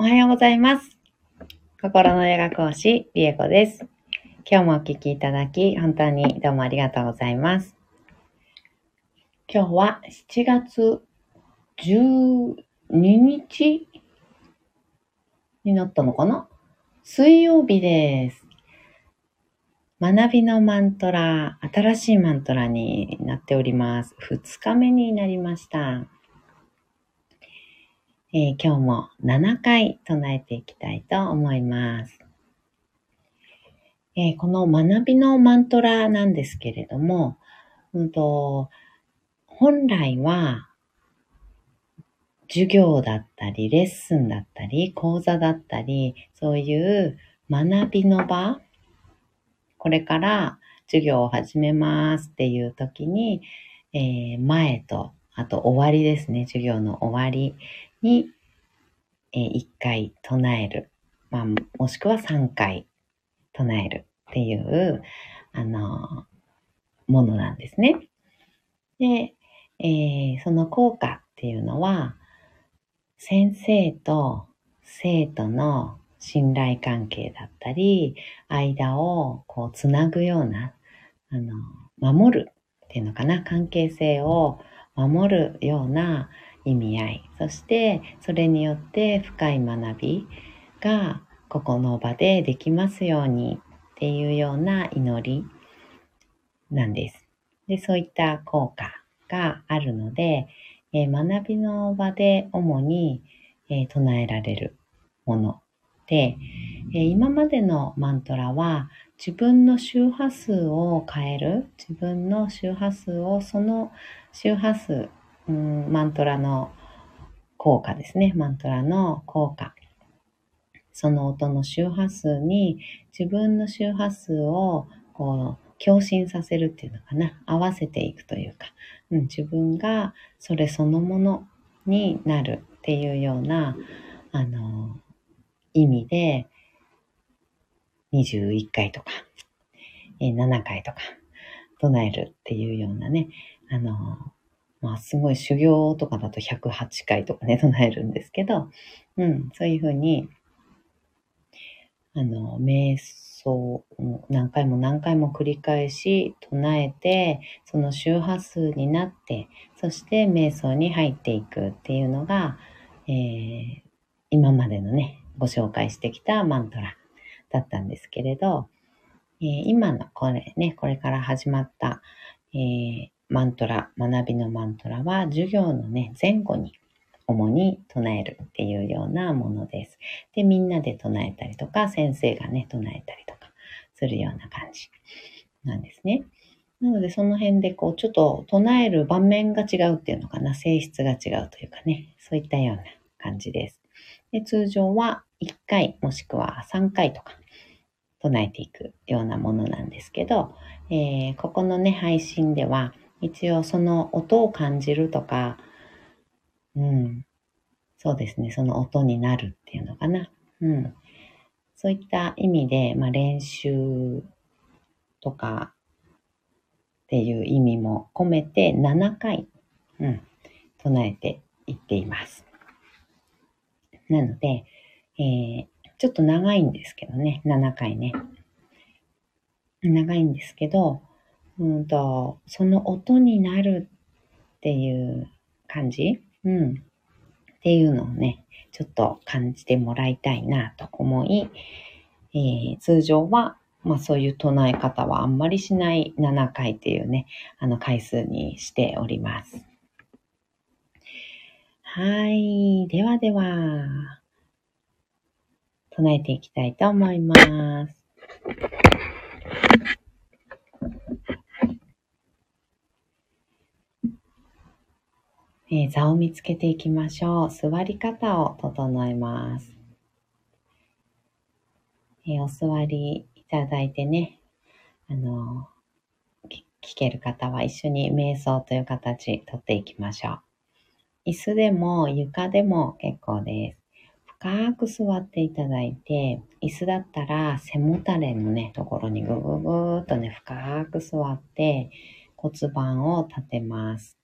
おはようございます。心のヨガ講師、リエコです。今日もお聞きいただき、本当にどうもありがとうございます。今日は7月12日になったのかな？水曜日です。学びのマントラ、新しいマントラになっております。2日目になりました。え今日も7回唱えていきたいと思います。えこの学びのマントラなんですけれども、うんと、本来は授業だったり、レッスンだったり、講座だったり、そういう学びの場、これから授業を始めますっていう時に、えー前と、あと終わりですね、授業の終わりに、えー1回唱える。まあ、もしくは3回唱えるっていう、あの、ものなんですね。で、えーその効果っていうのは、先生と生徒の信頼関係だったり、間をこうつなぐような、あの、守るっていうのかな、関係性を守るような意味合い、そしてそれによって深い学びがここの場でできますようにっていうような祈りなんです。で、そういった効果があるので、えー学びの場で主に、えー唱えられるもので、えー今までのマントラは自分の周波数を変える、自分の周波数をその周波数、うん、マントラの効果ですね。マントラの効果。その音の周波数に自分の周波数をこう共振させるっていうのかな。合わせていくというか、うん、自分がそれそのものになるっていうような、あの、意味で、21回とか、え7回とか、唱えるっていうようなね、あの、まあ、すごい修行とかだと108回とかね、唱えるんですけど、うん、そういうふうに、あの、瞑想を何回も何回も繰り返し唱えて、その周波数になって、そして瞑想に入っていくっていうのが、えー今までのね、ご紹介してきたマントラだったんですけれど、えー今のこれね、これから始まった、えーマントラ、学びのマントラは授業のね、前後に主に唱えるっていうようなものです。で、みんなで唱えたりとか、先生がね、唱えたりとかするような感じなんですね。なので、その辺でこう、ちょっと唱える場面が違うっていうのかな、性質が違うというかね、そういったような感じです。で、通常は1回もしくは3回とか唱えていくようなものなんですけど、えーここのね、配信では、一応その音を感じるとか、うん、そうですね、その音になるっていうのかな。うん。そういった意味で、まあ、練習とかっていう意味も込めて7回、うん、唱えていっています。なので、えーちょっと長いんですけどね、7回ね。長いんですけど、うんと、その音になるっていう感じ？うん。っていうのをね、ちょっと感じてもらいたいなと思い、えー通常は、まあそういう唱え方はあんまりしない7回っていうね、あの回数にしております。はい。ではでは、唱えていきたいと思います。えー座を見つけていきましょう。座り方を整えます。えーお座りいただいてね、あの、聞ける方は一緒に瞑想という形とっていきましょう。椅子でも床でも結構です。深く座っていただいて、椅子だったら背もたれのね、ところにぐぐぐーっとね、深く座って骨盤を立てます。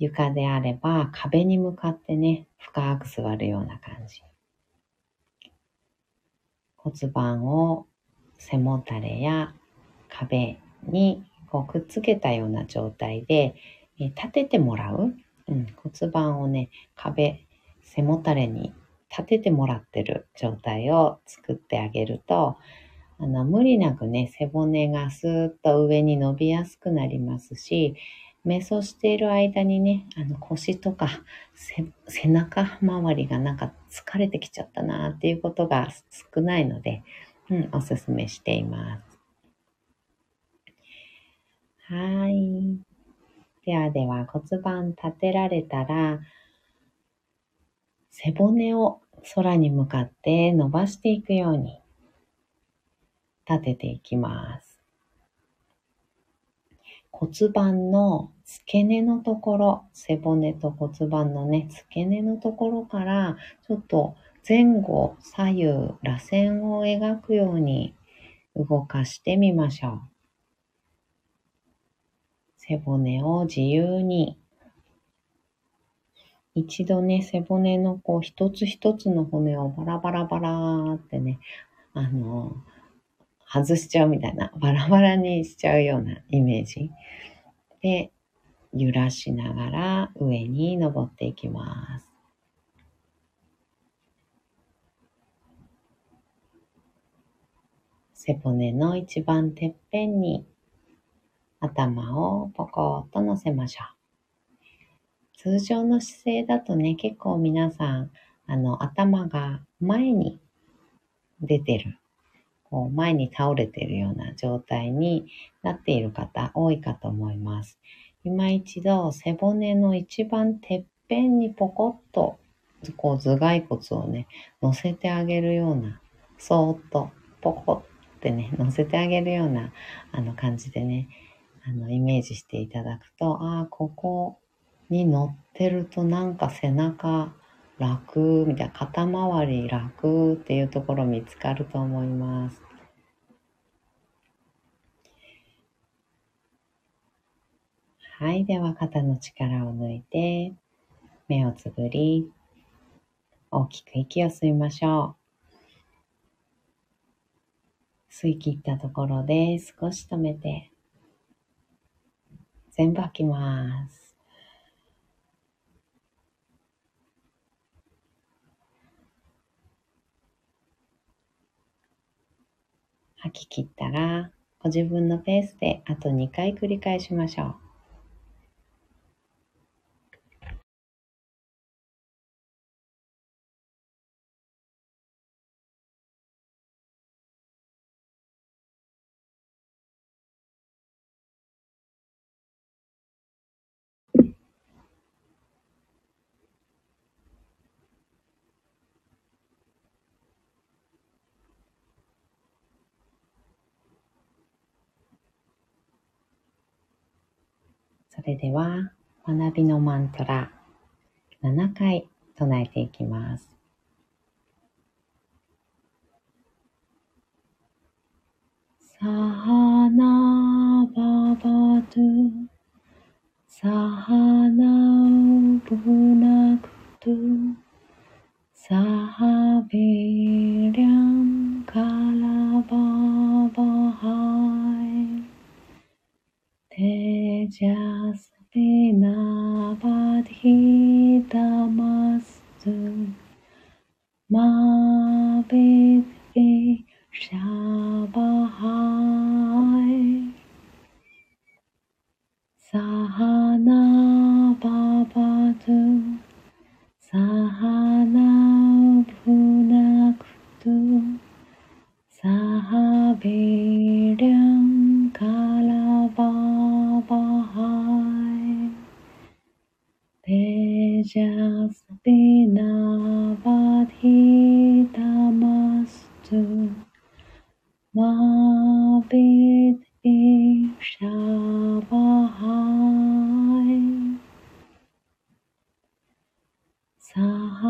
床であれば壁に向かってね、深く座るような感じ。骨盤を背もたれや壁にこうくっつけたような状態で、え立ててもらう、うん、骨盤をね、壁、背もたれに立ててもらってる状態を作ってあげると、あの、無理なくね、背骨がスーッと上に伸びやすくなりますし、瞑想している間にね、あの腰とか背中周りがなんか疲れてきちゃったなっていうことが少ないので、うん、おすすめしています。はい。ではでは骨盤立てられたら、背骨を空に向かって伸ばしていくように立てていきます。骨盤の付け根のところ、背骨と骨盤のね、付け根のところから、ちょっと前後、左右、螺旋を描くように動かしてみましょう。背骨を自由に一度ね、背骨のこう一つ一つの骨をバラバラバラってね、あの、外しちゃうみたいな、バラバラにしちゃうようなイメージで、揺らしながら上に登っていきます。背骨の一番てっぺんに頭をポコッと乗せましょう。通常の姿勢だとね、結構皆さん、あの、頭が前に出てる、こう前に倒れているような状態になっている方多いかと思います。今一度背骨の一番てっぺんにポコッと、こう頭蓋骨をね、乗せてあげるような、そーっとポコってね、乗せてあげるような、あの感じでね、あの、イメージしていただくと、ああ、ここに乗ってるとなんか背中楽みたいな肩周り楽っていうところ見つかると思います。はい。では肩の力を抜いて目をつぶり大きく息を吸いましょう。吸い切ったところで少し止めて全部吐きます。吐き切ったら、ご自分のペースであと2回繰り返しましょう。それでは、学びのマントラ7回唱えていきます。サハナババトゥサハナウブナクトゥサハビ擦去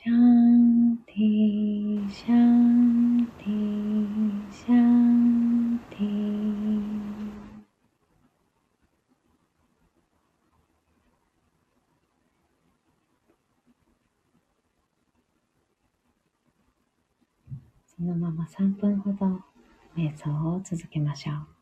シャンティ、シャンティ、シャンティそのまま3分ほど瞑想を続けましょう。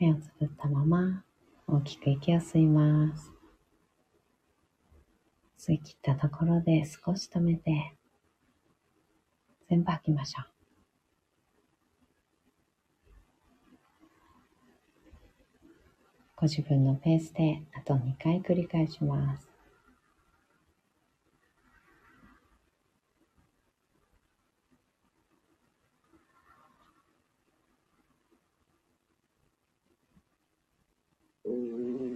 目をつぶったまま大きく息を吸います。吸い切ったところで少し止めて全部吐きましょう。ご自分のペースであと2回繰り返します。Mm-hmm.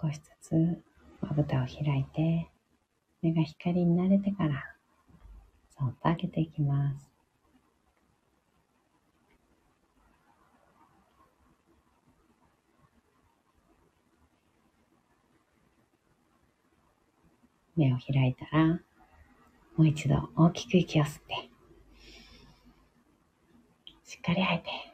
少しずつまぶたを開いて、目が光に慣れてから、そっと開けていきます。目を開いたら、もう一度大きく息を吸って、しっかり吐いて、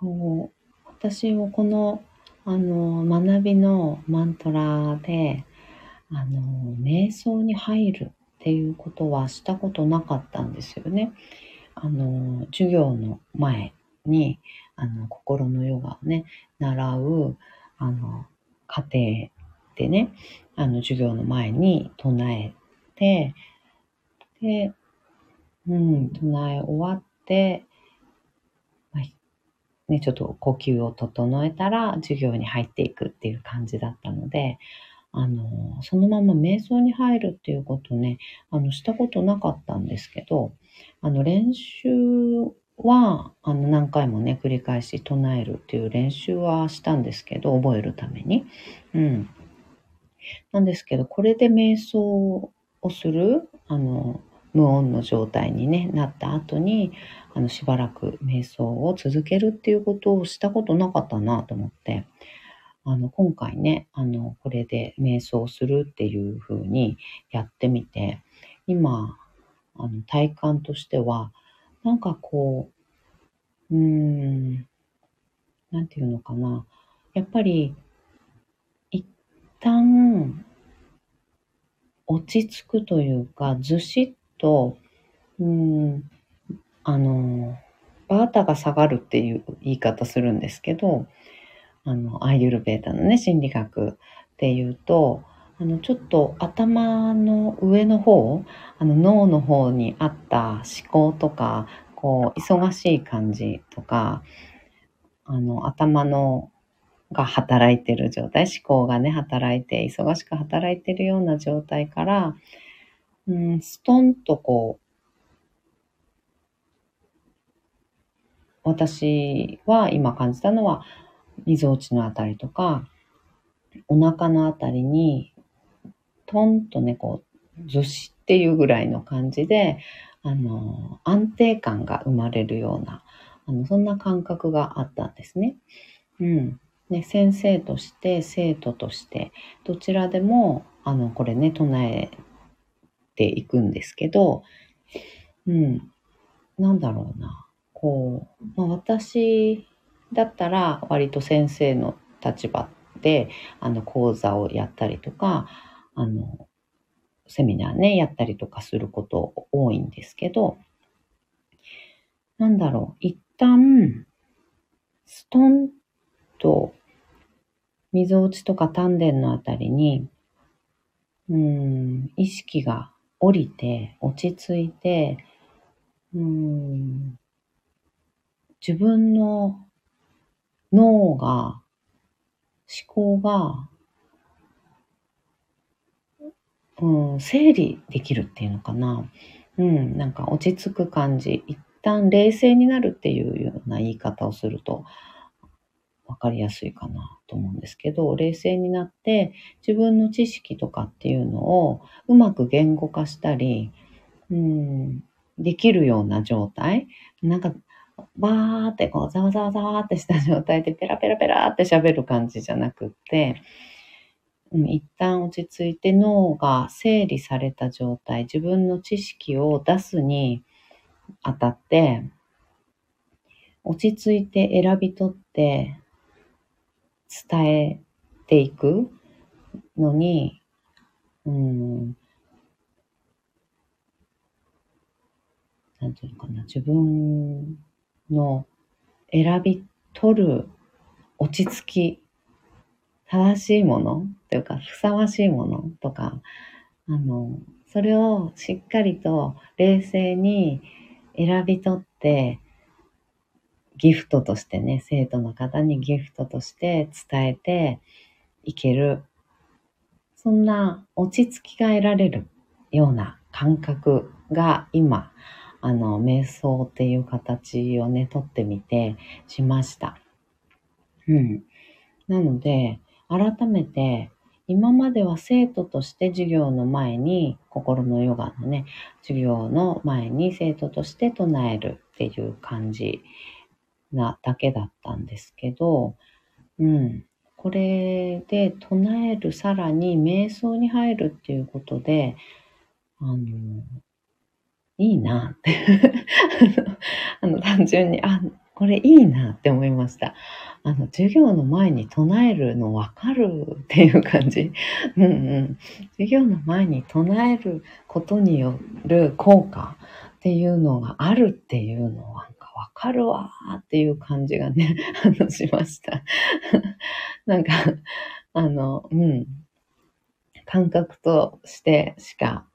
こう、私もこの、あの、学びのマントラで、あの、瞑想に入るっていうことはしたことなかったんですよね。あの、授業の前に、あの、心のヨガをね、習う、あの、家庭でね、あの、授業の前に唱えて、で、うん、唱え終わって、ね、ちょっと呼吸を整えたら授業に入っていくっていう感じだったので、あの、そのまま瞑想に入るっていうことね、あの、したことなかったんですけど、あの、練習は、あの、何回もね、繰り返し唱えるっていう練習はしたんですけど、覚えるために。うん。なんですけど、これで瞑想をする、あの、無音の状態に、ね、なった後に、あの、しばらく瞑想を続けるっていうことをしたことなかったなと思って、あの、今回ね、あの、これで瞑想するっていう風にやってみて、今、あの、体感としては、なんかこう、うーん、なんていうのかな。やっぱり、一旦、落ち着くというか、ずしっと、うん、あの、バータが下がるっていう言い方するんですけど、あの、アーユルベータのね、心理学っていうと、あの、ちょっと頭の上の方、あの、脳の方にあった思考とか、こう、忙しい感じとか、あの、頭のが働いてる状態、思考がね、働いて、忙しく働いてるような状態から、うん、ストンとこう、私は今感じたのは、みぞおちのあたりとか、お腹のあたりに、トンとね、こう、ずしっていうぐらいの感じで、あの、安定感が生まれるような、あの、そんな感覚があったんですね。うん。ね、先生として、生徒として、どちらでも、あの、これね、唱えていくんですけど、うん。なんだろうな。こう、まあ、私だったら割と先生の立場であの講座をやったりとかあのセミナーねやったりとかすること多いんですけどなんだろう一旦ストンと溝落ちとか丹田のあたりにうん意識が降りて落ち着いてうん自分の脳が、思考が、うん、整理できるっていうのかな。うん、なんか落ち着く感じ。一旦冷静になるっていうような言い方をすると分かりやすいかなと思うんですけど、冷静になって自分の知識とかっていうのをうまく言語化したり、うん、できるような状態。なんか、バーってこう、ざわざわざわってした状態でペラペラペラって喋る感じじゃなくって、うん、一旦落ち着いて脳が整理された状態、自分の知識を出すにあたって、落ち着いて選び取って伝えていくのに、うん、なんていうのかな、自分の選び取る落ち着き、正しいものというか、ふさわしいものとか、あの、それをしっかりと冷静に選び取って、ギフトとしてね、生徒の方にギフトとして伝えていける、そんな落ち着きが得られるような感覚が今、あの、瞑想っていう形をね、とってみてしました。うん。なので、改めて、今までは生徒として授業の前に、心のヨガのね、授業の前に生徒として唱えるっていう感じなだけだったんですけど、うん。これで唱える、さらに瞑想に入るっていうことで、あの、いいなって あの、単純に、あ、これいいなって思いました。あの、授業の前に唱えるのわかるっていう感じ。うんうん。授業の前に唱えることによる効果っていうのがあるっていうのは、わかるわーっていう感じがね、あの、しました。なんか、あの、うん。感覚としてしか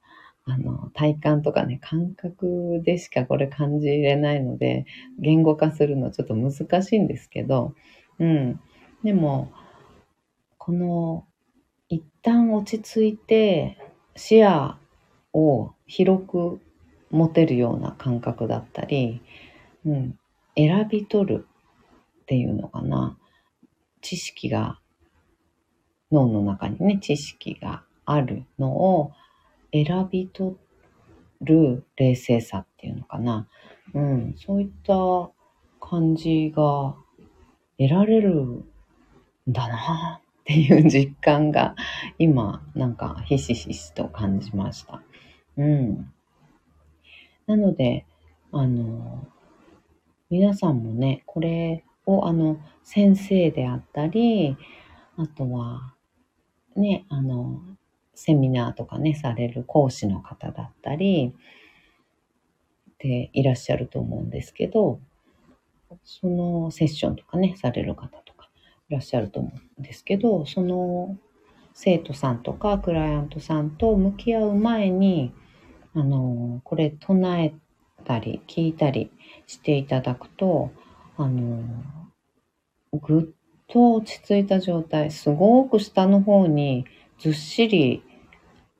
あの、体感とかね、感覚でしかこれ感じれないので、言語化するのちょっと難しいんですけど、うん。でも、この、一旦落ち着いて、視野を広く持てるような感覚だったり、うん、選び取るっていうのかな。知識が、脳の中にね、知識があるのを、選び取る冷静さっていうのかな。うん、そういった感じが得られるんだなっていう実感が今なんかひしひしと感じました。うん。なので、あの、皆さんもね、これをあの、先生であったり、あとは、ね、あの、セミナーとかね、される講師の方だったり、でいらっしゃると思うんですけど、そのセッションとかね、される方とかいらっしゃると思うんですけど、その生徒さんとかクライアントさんと向き合う前に、あの、これ唱えたり聞いたりしていただくと、あの、ぐっと落ち着いた状態、すごく下の方にずっしり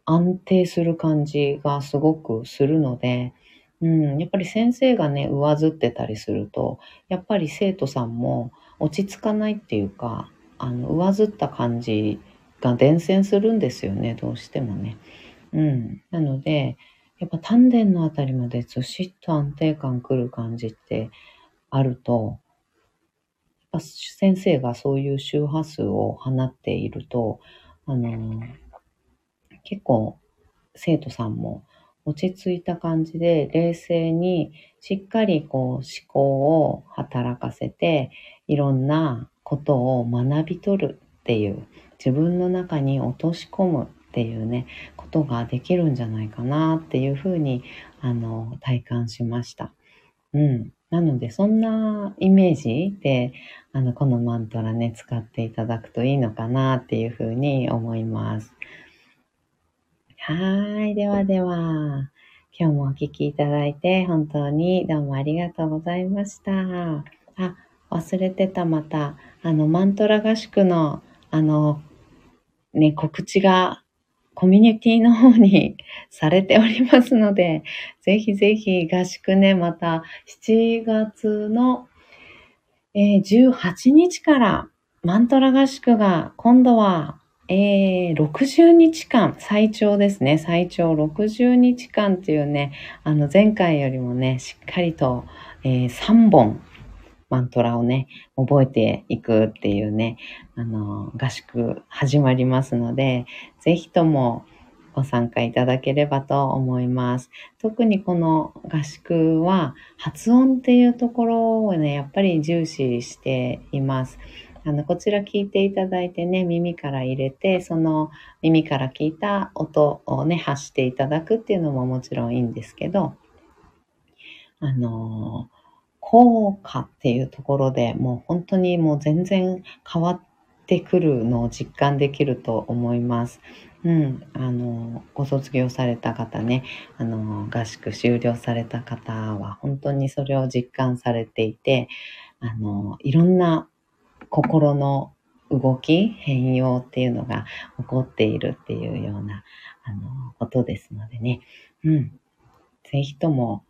安定する感じがすごくするので、うん、やっぱり先生がね、上ずってたりすると、やっぱり生徒さんも落ち着かないっていうか、あの、上ずった感じが伝染するんですよね、どうしてもね。うん。なので、やっぱ丹田のあたりまでずしっと安定感くる感じってあると、やっぱ先生がそういう周波数を放っていると、あの、結構生徒さんも落ち着いた感じで冷静にしっかりこう思考を働かせていろんなことを学び取るっていう自分の中に落とし込むっていうねことができるんじゃないかなっていうふうにあの体感しました。うん。なので、そんなイメージで、あの、このマントラね、使っていただくといいのかなっていうふうに思います。はい。ではでは、今日もお聴きいただいて、本当にどうもありがとうございました。あ、忘れてた、また、あの、マントラ合宿の、あの、ね、告知がコミュニティの方に されておりますので、ぜひぜひ合宿ね、また7月の、えー、18日からマントラ合宿が今度は、えー、60日間、最長ですね。最長60日間っていうね、あの前回よりもね、しっかりと、え、3本マントラをね、覚えていくっていうね、あの、合宿始まりますので、ぜひともご参加いただければと思います。特にこの合宿は発音っていうところをね、やっぱり重視しています。あの、こちら聞いていただいてね、耳から入れて、その耳から聞いた音をね、発していただくっていうのももちろんいいんですけど、あの効果っていうところでもう本当にもう全然変わっててくるのを実感できると思います。うん、あの、ご卒業された方ね、あの、合宿終了された方は本当にそれを実感されていて、あの、いろんな心の動き、変容っていうのが起こっているっていうような、あの、ことですのでね、うん。ぜひとも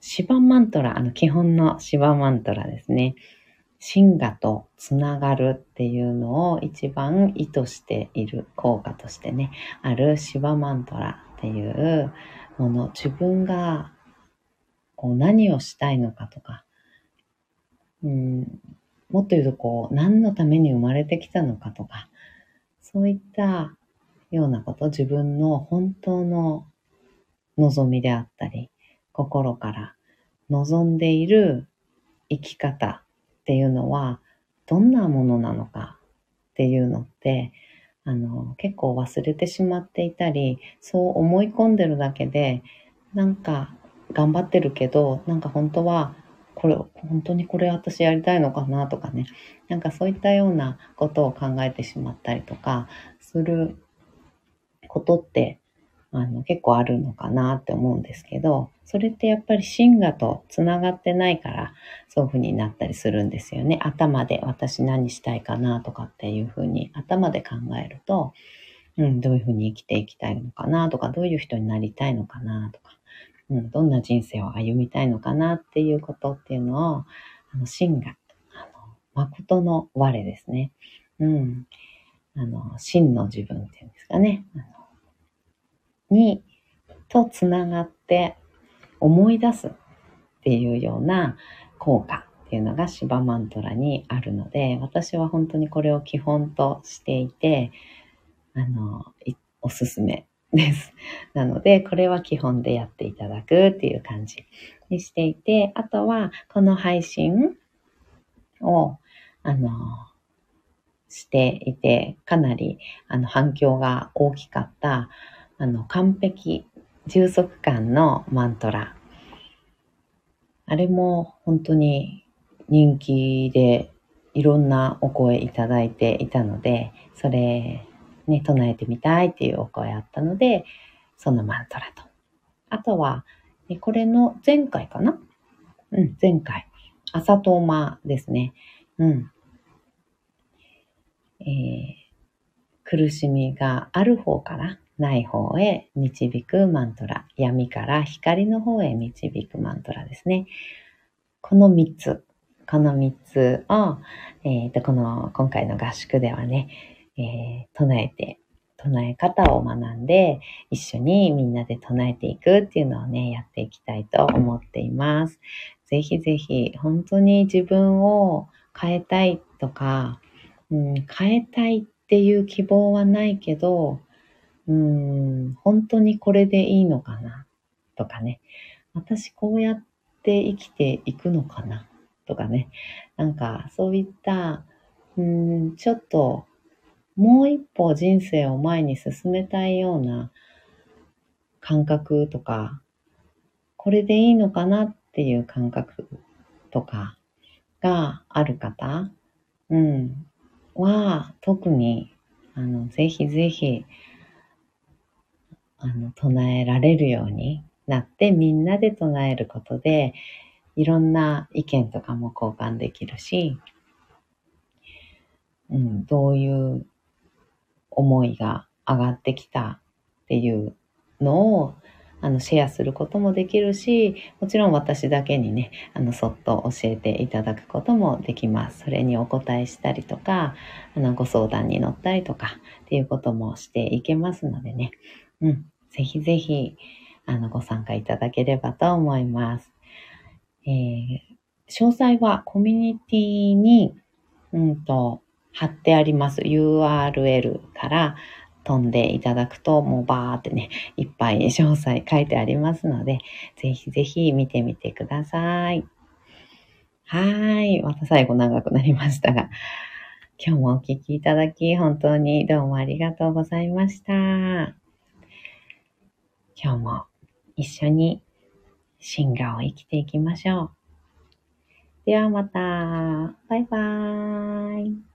シバマントラ、あの基本のシバマントラですね。シガとつながるっていうのを一番意図している効果としてね、あるシバマントラっていうもの、自分がこう何をしたいのかとか、うん、もっと言うとこう何のために生まれてきたのかとか、そういったようなこと、自分の本当の望みであったり、心から望んでいる生き方っていうのはどんなものなのかっていうのってあの結構忘れてしまっていたりそう思い込んでるだけでなんか頑張ってるけどなんか本当はこれ本当にこれ私やりたいのかなとかね。なんかそういったようなことを考えてしまったりとかすることってあの結構あるのかなって思うんですけど、それってやっぱり真我とつながってないから、そういうふうになったりするんですよね。頭で私何したいかなとかっていうふうに頭で考えると、うん、どういうふうに生きていきたいのかなとか、どういう人になりたいのかなとか、うん、どんな人生を歩みたいのかなっていうことっていうのを、あの、真が、あの、誠の我ですね。うん。あの、真の自分っていうんですかね。あのに、とつながって思い出すっていうような効果っていうのがシバマントラにあるので、私は本当にこれを基本としていて、あの、おすすめです。なので、これは基本でやっていただくっていう感じにしていて、あとは、この配信を、あの、していて、かなり、あの、反響が大きかった、あの、完璧、充足感のマントラ。あれも本当に人気でいろんなお声いただいていたので、それね、唱えてみたいっていうお声あったので、そのマントラと。あとは、これの前回かな？うん、前回。朝とまですね。うん。えー、苦しみがある方からない方へ導くマントラ。闇から光の方へ導くマントラですね。この3つ。この3つを、えっ、ー、と、この、今回の合宿ではね、えー、唱えて、唱え方を学んで、一緒にみんなで唱えていくっていうのをね、やっていきたいと思っています。ぜひぜひ、本当に自分を変えたいとか、うん、変えたいっていう希望はないけど、うん、本当にこれでいいのかな？とかね。私こうやって生きていくのかな？とかね。なんかそういった、うん、ちょっともう一歩人生を前に進めたいような感覚とか、これでいいのかなっていう感覚とかがある方、うん、は特に、あの、ぜひぜひ、あの、唱えられるようになって、みんなで唱えることで、いろんな意見とかも交換できるし、うん、どういう思いが上がってきたっていうのをあの、シェアすることもできるし、もちろん私だけにね、あの、そっと教えていただくこともできます。それにお答えしたりとか、あの、ご相談に乗ったりとかっていうこともしていけますのでね。うん。ぜひぜひ、あの、ご参加いただければと思います。えー、詳細はコミュニティに、うんと、貼ってあります URL から、飛んでいただくと、もうバーってね、いっぱい 詳細書いてありますので、ぜひぜひ見てみてください。はい。また最後長くなりましたが、今日もお聴きいただき、本当にどうもありがとうございました。今日も一緒に進化を生きていきましょう。ではまた。バイバーイ。